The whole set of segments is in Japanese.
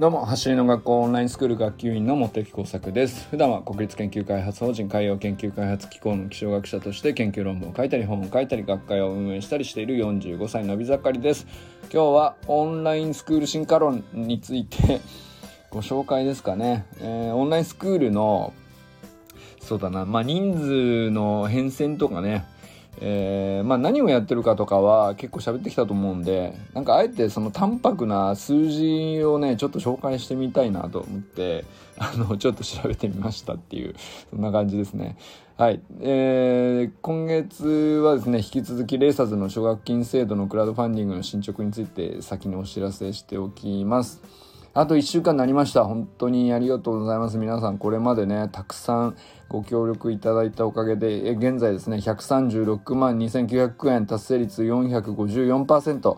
どうも走りの学校オンラインスクール学級委員の茂木耕作です。普段は国立研究開発法人海洋研究開発機構の気象学者として研究論文を書いたり本を書いたり学会を運営したりしている45歳のび盛りです。今日はオンラインスクール進化論についてご紹介ですかね、えー、オンラインスクールのそうだなまあ人数の変遷とかねえー、まあ、何をやってるかとかは結構喋ってきたと思うんでなんかあえてその淡白な数字をねちょっと紹介してみたいなと思って あのちょっと調べてみましたっていうそんな感じですね。はい、えー、今月はですね引き続きレーサーズの奨学金制度のクラウドファンディングの進捗について先にお知らせしておきます。あと1週間になりました。本当にありがとうございます。皆さん、これまでね、たくさんご協力いただいたおかげで、え現在ですね、136万2900円、達成率454%、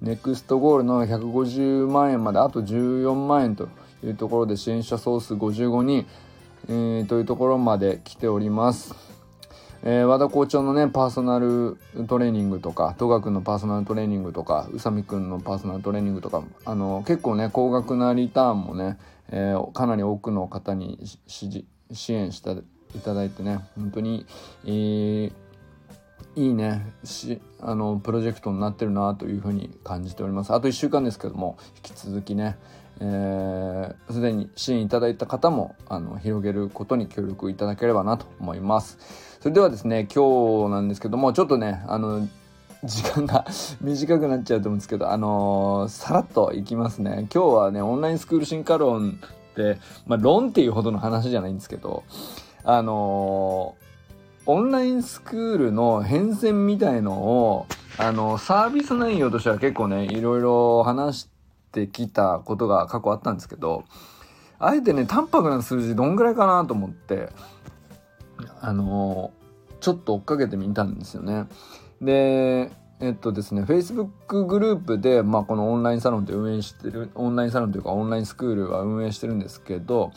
ネクストゴールの150万円まであと14万円というところで支援者総数55人、えー、というところまで来ております。えー、和田校長のねパーソナルトレーニングとか戸賀君のパーソナルトレーニングとか宇佐美君のパーソナルトレーニングとかあの結構ね高額なリターンもね、えー、かなり多くの方に支援していただいてね本当に、えー、いいねしあのプロジェクトになってるなというふうに感じております。あと1週間ですけども引き続きね、えー、に支援いただいた方もあの広げることに協力いただければなと思います。それではですね、今日なんですけども、ちょっとね、あの、時間が 短くなっちゃうと思うんですけど、あのー、さらっといきますね。今日はね、オンラインスクール進化論って、まあ、論っていうほどの話じゃないんですけど、あのー、オンラインスクールの変遷みたいのを、あの、サービス内容としては結構ね、いろいろ話してきたことが過去あったんですけど、あえてね、淡白な数字どんぐらいかなと思って、あのちょっと追っかけてみたんですよね。で、えっとですね、Facebook グループで、まあ、このオンラインサロンって運営してる、オンラインサロンというかオンラインスクールは運営してるんですけど、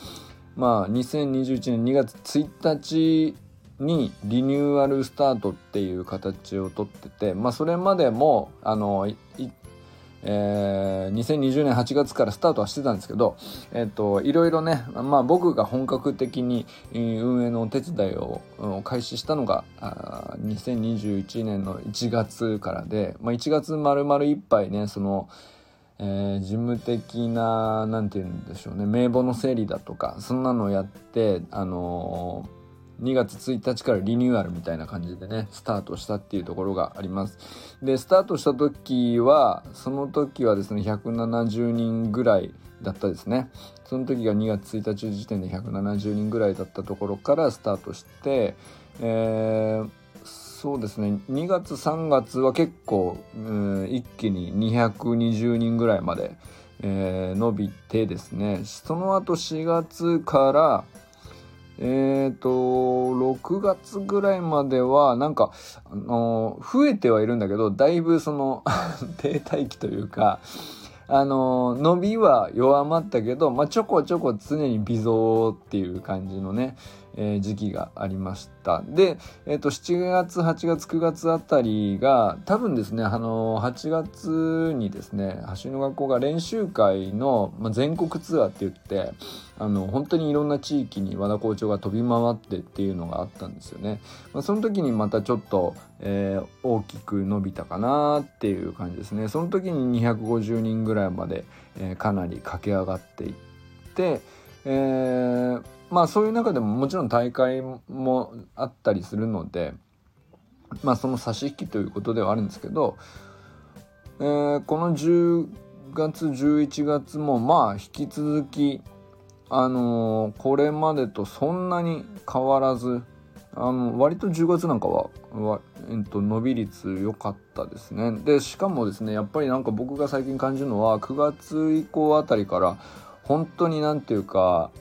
まあ、2021年2月1日にリニューアルスタートっていう形をとってて、まあ、それまでも、あの、えー、2020年8月からスタートはしてたんですけど、えっ、と、いろいろね、まあ僕が本格的に運営のお手伝いを開始したのが、あ2021年の1月からで、まあ1月丸々いっぱいね、その、えー、事務的な、なんて言うんでしょうね、名簿の整理だとか、そんなのをやって、あの2月1日からリニューアルみたいな感じでね、スタートしたっていうところがあります。で、スタートした時は、その時はですね、170人ぐらいだったですね。その時が2月1日時点で170人ぐらいだったところからスタートして、えー、そうですね、2月3月は結構、うん、一気に220人ぐらいまで、えー、伸びてですね、その後4月から、えっ、ー、と、6月ぐらいまでは、なんか、あの増えてはいるんだけど、だいぶその 停滞期というか、あの伸びは弱まったけど、まあ、ちょこちょこ常に微増っていう感じのね、えー、時期がありました。で、えっ、ー、と、7月、8月、9月あたりが、多分ですね、あの、8月にですね、橋の学校が練習会の、まあ、全国ツアーって言って、あの、本当にいろんな地域に和田校長が飛び回ってっていうのがあったんですよね。まあ、その時にまたちょっと、えー、大きく伸びたかなっていう感じですね。その時に250人ぐらいまで、えー、かなり駆け上がっていって、えー、まあそういう中でももちろん大会もあったりするのでまあその差し引きということではあるんですけど、えー、この10月11月もまあ引き続きあのー、これまでとそんなに変わらずあの割と10月なんかはは、えっと、伸び率良かったですね。でしかもですねやっぱりなんか僕が最近感じるのは9月以降あたりから本当になんていうか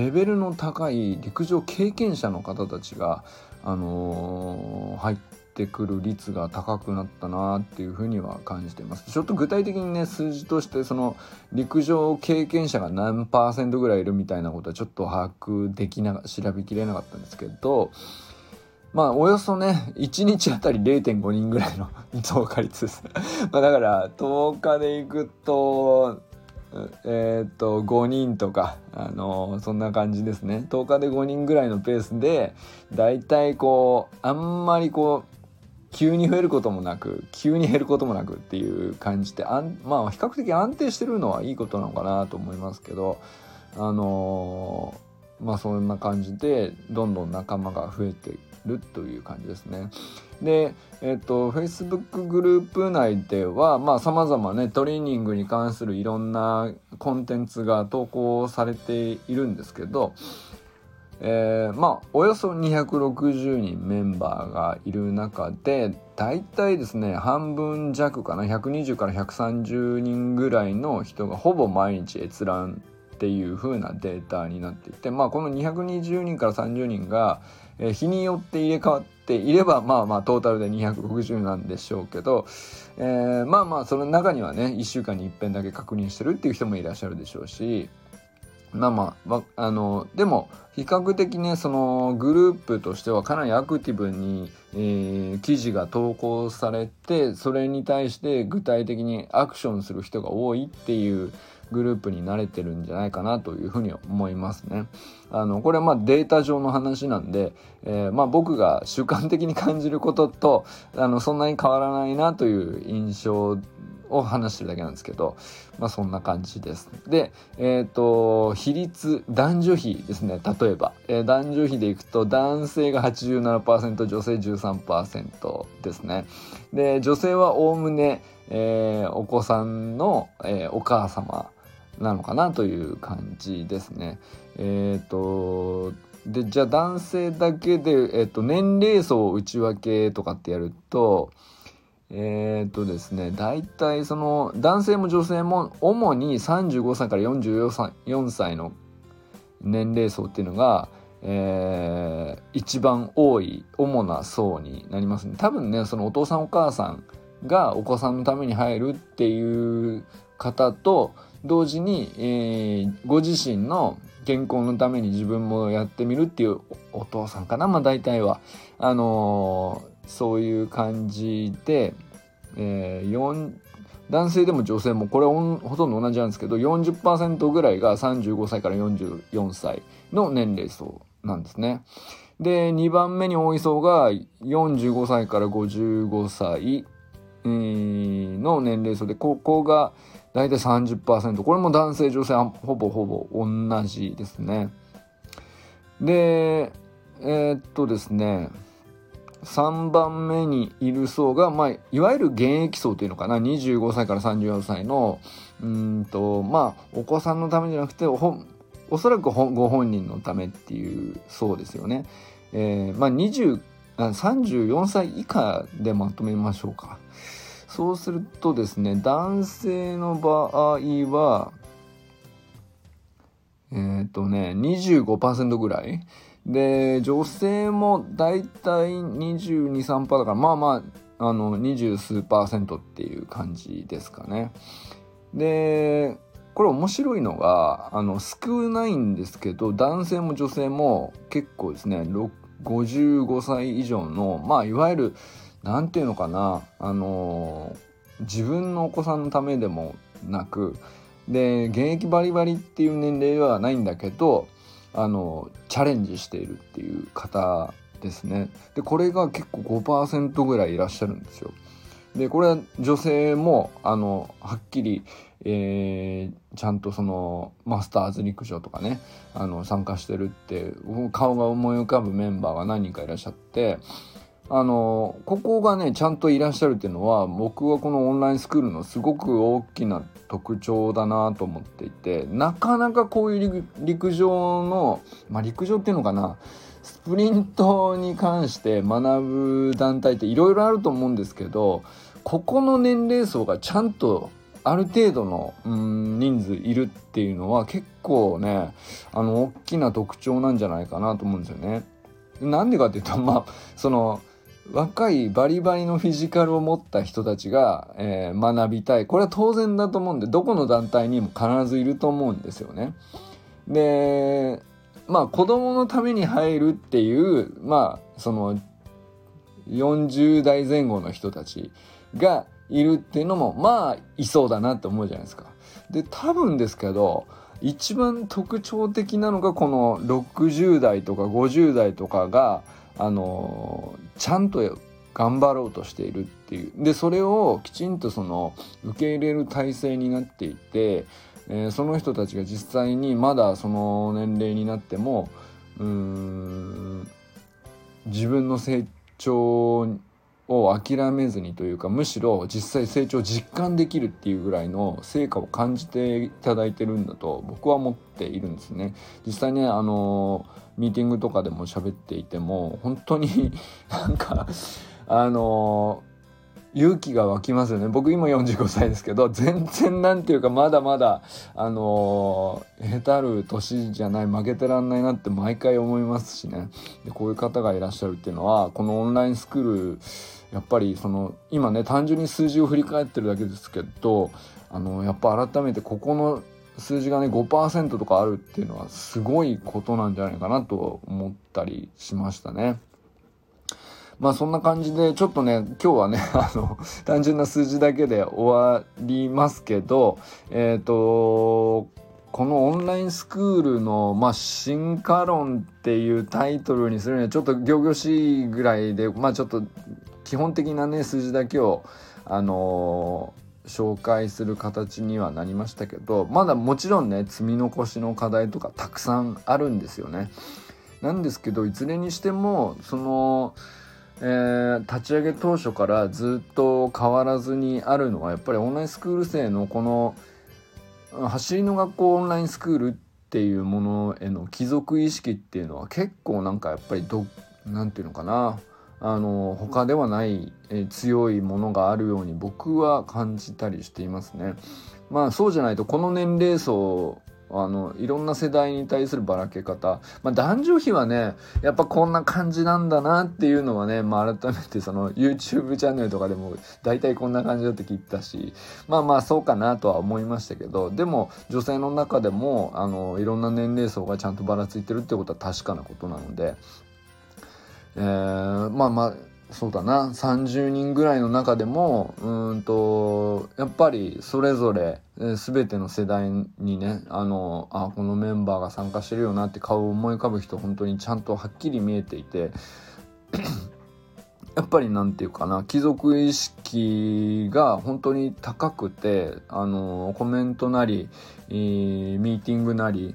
レベルの高い陸上経験者の方たちが、あのー、入ってくる率が高くなったなっていうふうには感じています。ちょっと具体的にね数字としてその陸上経験者が何パーセントぐらいいるみたいなことはちょっと把握できな調べきれなかったんですけどまあおよそね1日あたり0.5人ぐらいの 増加率です まあだから10日でいくとえー、っと5人とか、あのそんな感じですね。10日で5人ぐらいのペースでだいたいこうあんまりこう急に増えることもなく急に減ることもなくっていう感じであんまあ比較的安定してるのはいいことなのかなと思いますけどあのまあそんな感じでどんどん仲間が増えてるという感じですね。で、えっと、Facebook グループ内では、まあ、様々ね、トレーニングに関するいろんなコンテンツが投稿されているんですけど、えー、まあ、およそ260人メンバーがいる中で、大体ですね、半分弱かな、120から130人ぐらいの人がほぼ毎日閲覧っていう風なデータになっていて、まあ、この220人から30人が、日によって入れ替わっていればまあまあトータルで260なんでしょうけど、えー、まあまあその中にはね1週間に一遍だけ確認してるっていう人もいらっしゃるでしょうしまあまあ、あのでも比較的ねそのグループとしてはかなりアクティブに、えー、記事が投稿されてそれに対して具体的にアクションする人が多いっていうグループに慣れてるんじゃないかなというふうに思いますね。あのこれはまあデータ上の話なんで、えー、まあ僕が主観的に感じることとあのそんなに変わらないなという印象を話してるだけなんですけど、まあそんな感じです。で、えっ、ー、と、比率、男女比ですね、例えば。えー、男女比でいくと男性が87%、女性13%ですね。で、女性はおおむね、えー、お子さんの、えー、お母様なのかなという感じですね。えっ、ー、とでじゃあ男性だけで、えーと、年齢層内訳とかってやるとえっ、ー、とですね大体その男性も女性も主に35歳から44歳 ,4 歳の年齢層っていうのが、えー、一番多い主な層になりますね。多分ねそのお父さんお母さんがお子さんのために入るっていう方と同時に、えー、ご自身の健康のために自分もやってみるっていうお父さんかなまあ大体はあのー、そういう感じで、えー、男性でも女性もこれほとんど同じなんですけど40%ぐらいが35歳から44歳の年齢層なんですね。で2番目に多い層が45歳から55歳の年齢層でここが大体30%これも男性女性ほぼほぼ同じですねでえー、っとですね3番目にいる層が、まあ、いわゆる現役層というのかな25歳から34歳のうんとまあお子さんのためじゃなくておおそらくご本人のためっていう層ですよね。えー、まあ20 34歳以下でまとめましょうか。そうするとですね、男性の場合は、えっ、ー、とね、25%ぐらい。で、女性もだいたい22、3%だから、まあまあ、あの、20数パーセントっていう感じですかね。で、これ面白いのが、あの、少ないんですけど、男性も女性も結構ですね、55歳以上の、まあ、いわゆる、何て言うのかな？あの自分のお子さんのためでもなくで現役バリバリっていう年齢ではないんだけどあのチャレンジしているっていう方ですね。でこれが結構5%ぐらいいらっしゃるんですよ。でこれは女性もあのはっきり、えー、ちゃんとそのマスターズ陸上とかねあの参加してるって顔が思い浮かぶメンバーが何人かいらっしゃってあのここがねちゃんといらっしゃるっていうのは僕はこのオンラインスクールのすごく大きな特徴だなと思っていてなかなかこういう陸上のまあ陸上っていうのかなスプリントに関して学ぶ団体っていろいろあると思うんですけどここの年齢層がちゃんとある程度のうん人数いるっていうのは結構ねあの大きな特徴なんじゃないかなと思うんですよね。なんでかっていうとまあその若いバリバリのフィジカルを持った人たちが、えー、学びたい。これは当然だと思うんで、どこの団体にも必ずいると思うんですよね。で、まあ子供のために入るっていう、まあその40代前後の人たちがいるっていうのもまあいそうだなって思うじゃないですか。で多分ですけど一番特徴的なのがこの60代とか50代とかがあのちゃんと頑張ろうとしているっていうでそれをきちんとその受け入れる体制になっていて、えー、その人たちが実際にまだその年齢になってもうーん自分の成長を諦めずにというかむしろ実際成長を実感できるっていうぐらいの成果を感じていただいてるんだと僕は思っているんですね。実際ねあのミーティングとかでも喋っていても本当に なんかあの勇気が湧きますよね。僕今45歳ですけど全然なんていうかまだまだあの下手る年じゃない負けてらんないなって毎回思いますしね。でこういう方がいらっしゃるっていうのはこのオンラインスクールやっぱりその今ね単純に数字を振り返ってるだけですけどあのやっぱ改めてここの数字がね5%とかあるっていうのはすごいことなんじゃないかなと思ったりしましたね。まあそんな感じでちょっとね今日はね あの単純な数字だけで終わりますけどえっ、ー、とこのオンラインスクールの、まあ、進化論っていうタイトルにするにはちょっと仰々しいぐらいで、まあちょっと基本的なね数字だけを、あの、紹介する形にはなりましたけど、まだもちろんね、積み残しの課題とかたくさんあるんですよね。なんですけど、いずれにしても、その、えー、立ち上げ当初からずっと変わらずにあるのはやっぱりオンラインスクール生のこの走りの学校オンラインスクールっていうものへの帰属意識っていうのは結構なんかやっぱりどなんていうのかなあの他ではない、え強いものがあるように僕は感じたりしていますね。まあそうじゃないとこの年齢層あのいろんな世代に対するばらけ方、まあ、男女比はねやっぱこんな感じなんだなっていうのはね、まあ、改めてその YouTube チャンネルとかでも大体こんな感じだって聞いたし。まあまあそうかなとは思いましたけど。でも女性の中でもあのいろんな年齢層がちゃんとばらついてるってことは確かなことなので、えー、まあまあそうだな。30人ぐらいの中でもうんとやっぱりそれぞれ全ての世代にねあのあこのメンバーが参加してるよなって顔を思い浮かぶ人本当にちゃんとはっきり見えていて やっぱり何て言うかな貴族意識が本当に高くてあのコメントなり、えー、ミーティングなり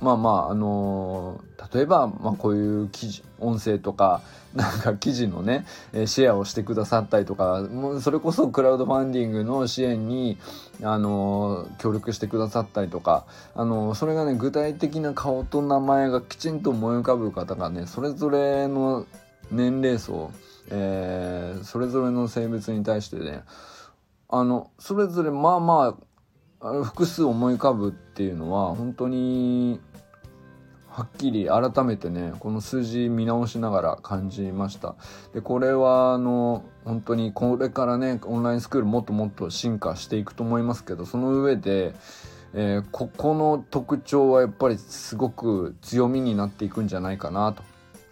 まあまああの例えば、まあ、こういう記事音声とかなんか記事のねシェアをしてくださったりとかもうそれこそクラウドファンディングの支援にあの協力してくださったりとかあのそれがね具体的な顔と名前がきちんと思い浮かぶ方がねそれぞれの年齢層、え、それぞれの性別に対してねあのそれぞれまあまあ複数思い浮かぶっていうのは本当にはっきり改めてねこの数字見直しながら感じましたでこれはあの本当にこれからねオンラインスクールもっともっと進化していくと思いますけどその上で、えー、ここの特徴はやっぱりすごく強みになっていくんじゃないかなと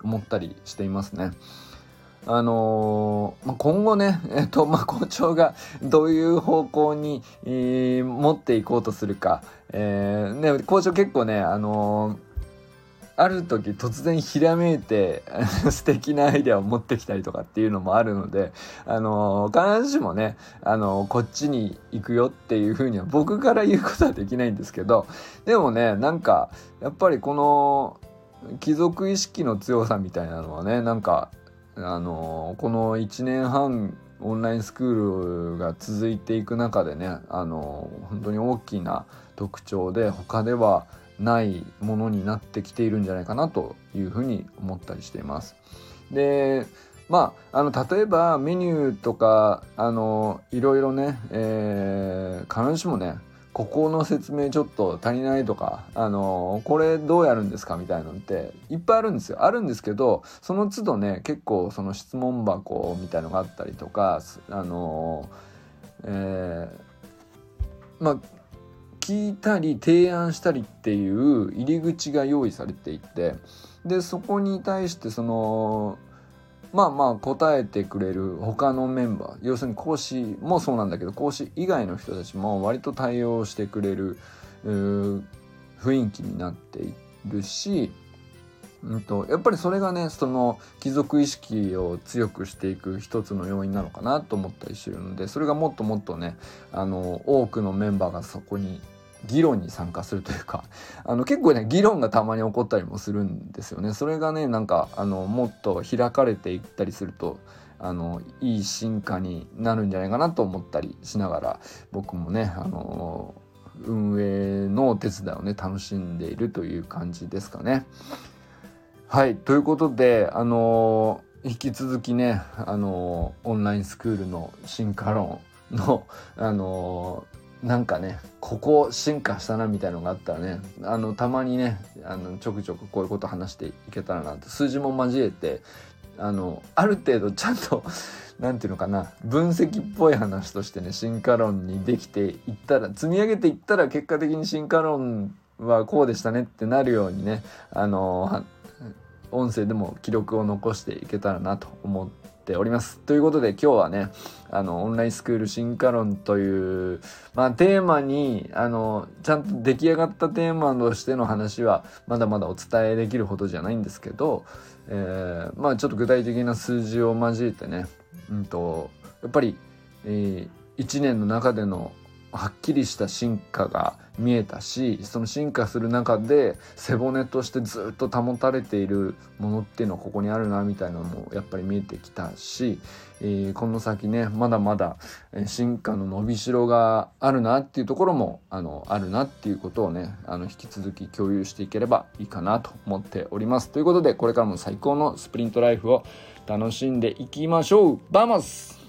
思ったりしていますね。あのー、今後ね、えっと、まあ、校長がどういう方向に、えー、持っていこうとするか。えー、ね、校長結構ね、あのある時突然ひらめいて 素敵なアイデアを持ってきたりとかっていうのもあるので、あの必ずしもね、あのこっちに行くよっていうふうには僕から言うことはできないんですけど、でもね、なんか、やっぱりこの、貴族意識の強さみたいなのはね、なんか、あのこの1年半オンラインスクールが続いていく中でねあの本当に大きな特徴で他ではないものになってきているんじゃないかなというふうに思ったりしています。でまあ、あの例えばメニューとかあのいろいろね、えー、必ずしもねここの説明ちょっと足りないとか、あのこれどうやるんですかみたいなのっていっぱいあるんですよ。あるんですけど、その都度ね、結構その質問箱みたいのがあったりとか、あのえー、まあ、聞いたり提案したりっていう入り口が用意されていて、で、そこに対してその、まあまあ答えてくれる他のメンバー要するに講師もそうなんだけど講師以外の人たちも割と対応してくれる雰囲気になっているしうんと、やっぱりそれがねその貴族意識を強くしていく一つの要因なのかなと思ったりしてるのでそれがもっともっとねあの多くのメンバーがそこに議論に参加するというか あの結構ね議論がたまに起こったりもするんですよね。それがねなんかあのもっと開かれていったりするとあのいい進化になるんじゃないかなと思ったりしながら僕もねあの運営のお手伝いをね楽しんでいるという感じですかね。はいということであの引き続きねあのオンラインスクールの進化論のあのなんかねここ進化したなみたいのがあったらねあのたまにねあのちょくちょくこういうこと話していけたらなって数字も交えてあのある程度ちゃんと 何て言うのかな分析っぽい話としてね進化論にできていったら積み上げていったら結果的に進化論はこうでしたねってなるようにねあの音声でも記録を残していけたらなと思ってております。ということで今日はねあのオンラインスクール進化論という、まあ、テーマにあのちゃんと出来上がったテーマとしての話はまだまだお伝えできるほどじゃないんですけど、えー、まあちょっと具体的な数字を交えてね、うんと、やっぱり、えー、1年の中でのはっきりした進化が見えたしその進化する中で背骨としてずっと保たれているものっていうのはここにあるなみたいなのもやっぱり見えてきたし、えー、この先ねまだまだ進化の伸びしろがあるなっていうところもあのあるなっていうことをねあの引き続き共有していければいいかなと思っております。ということでこれからも最高のスプリントライフを楽しんでいきましょうバモス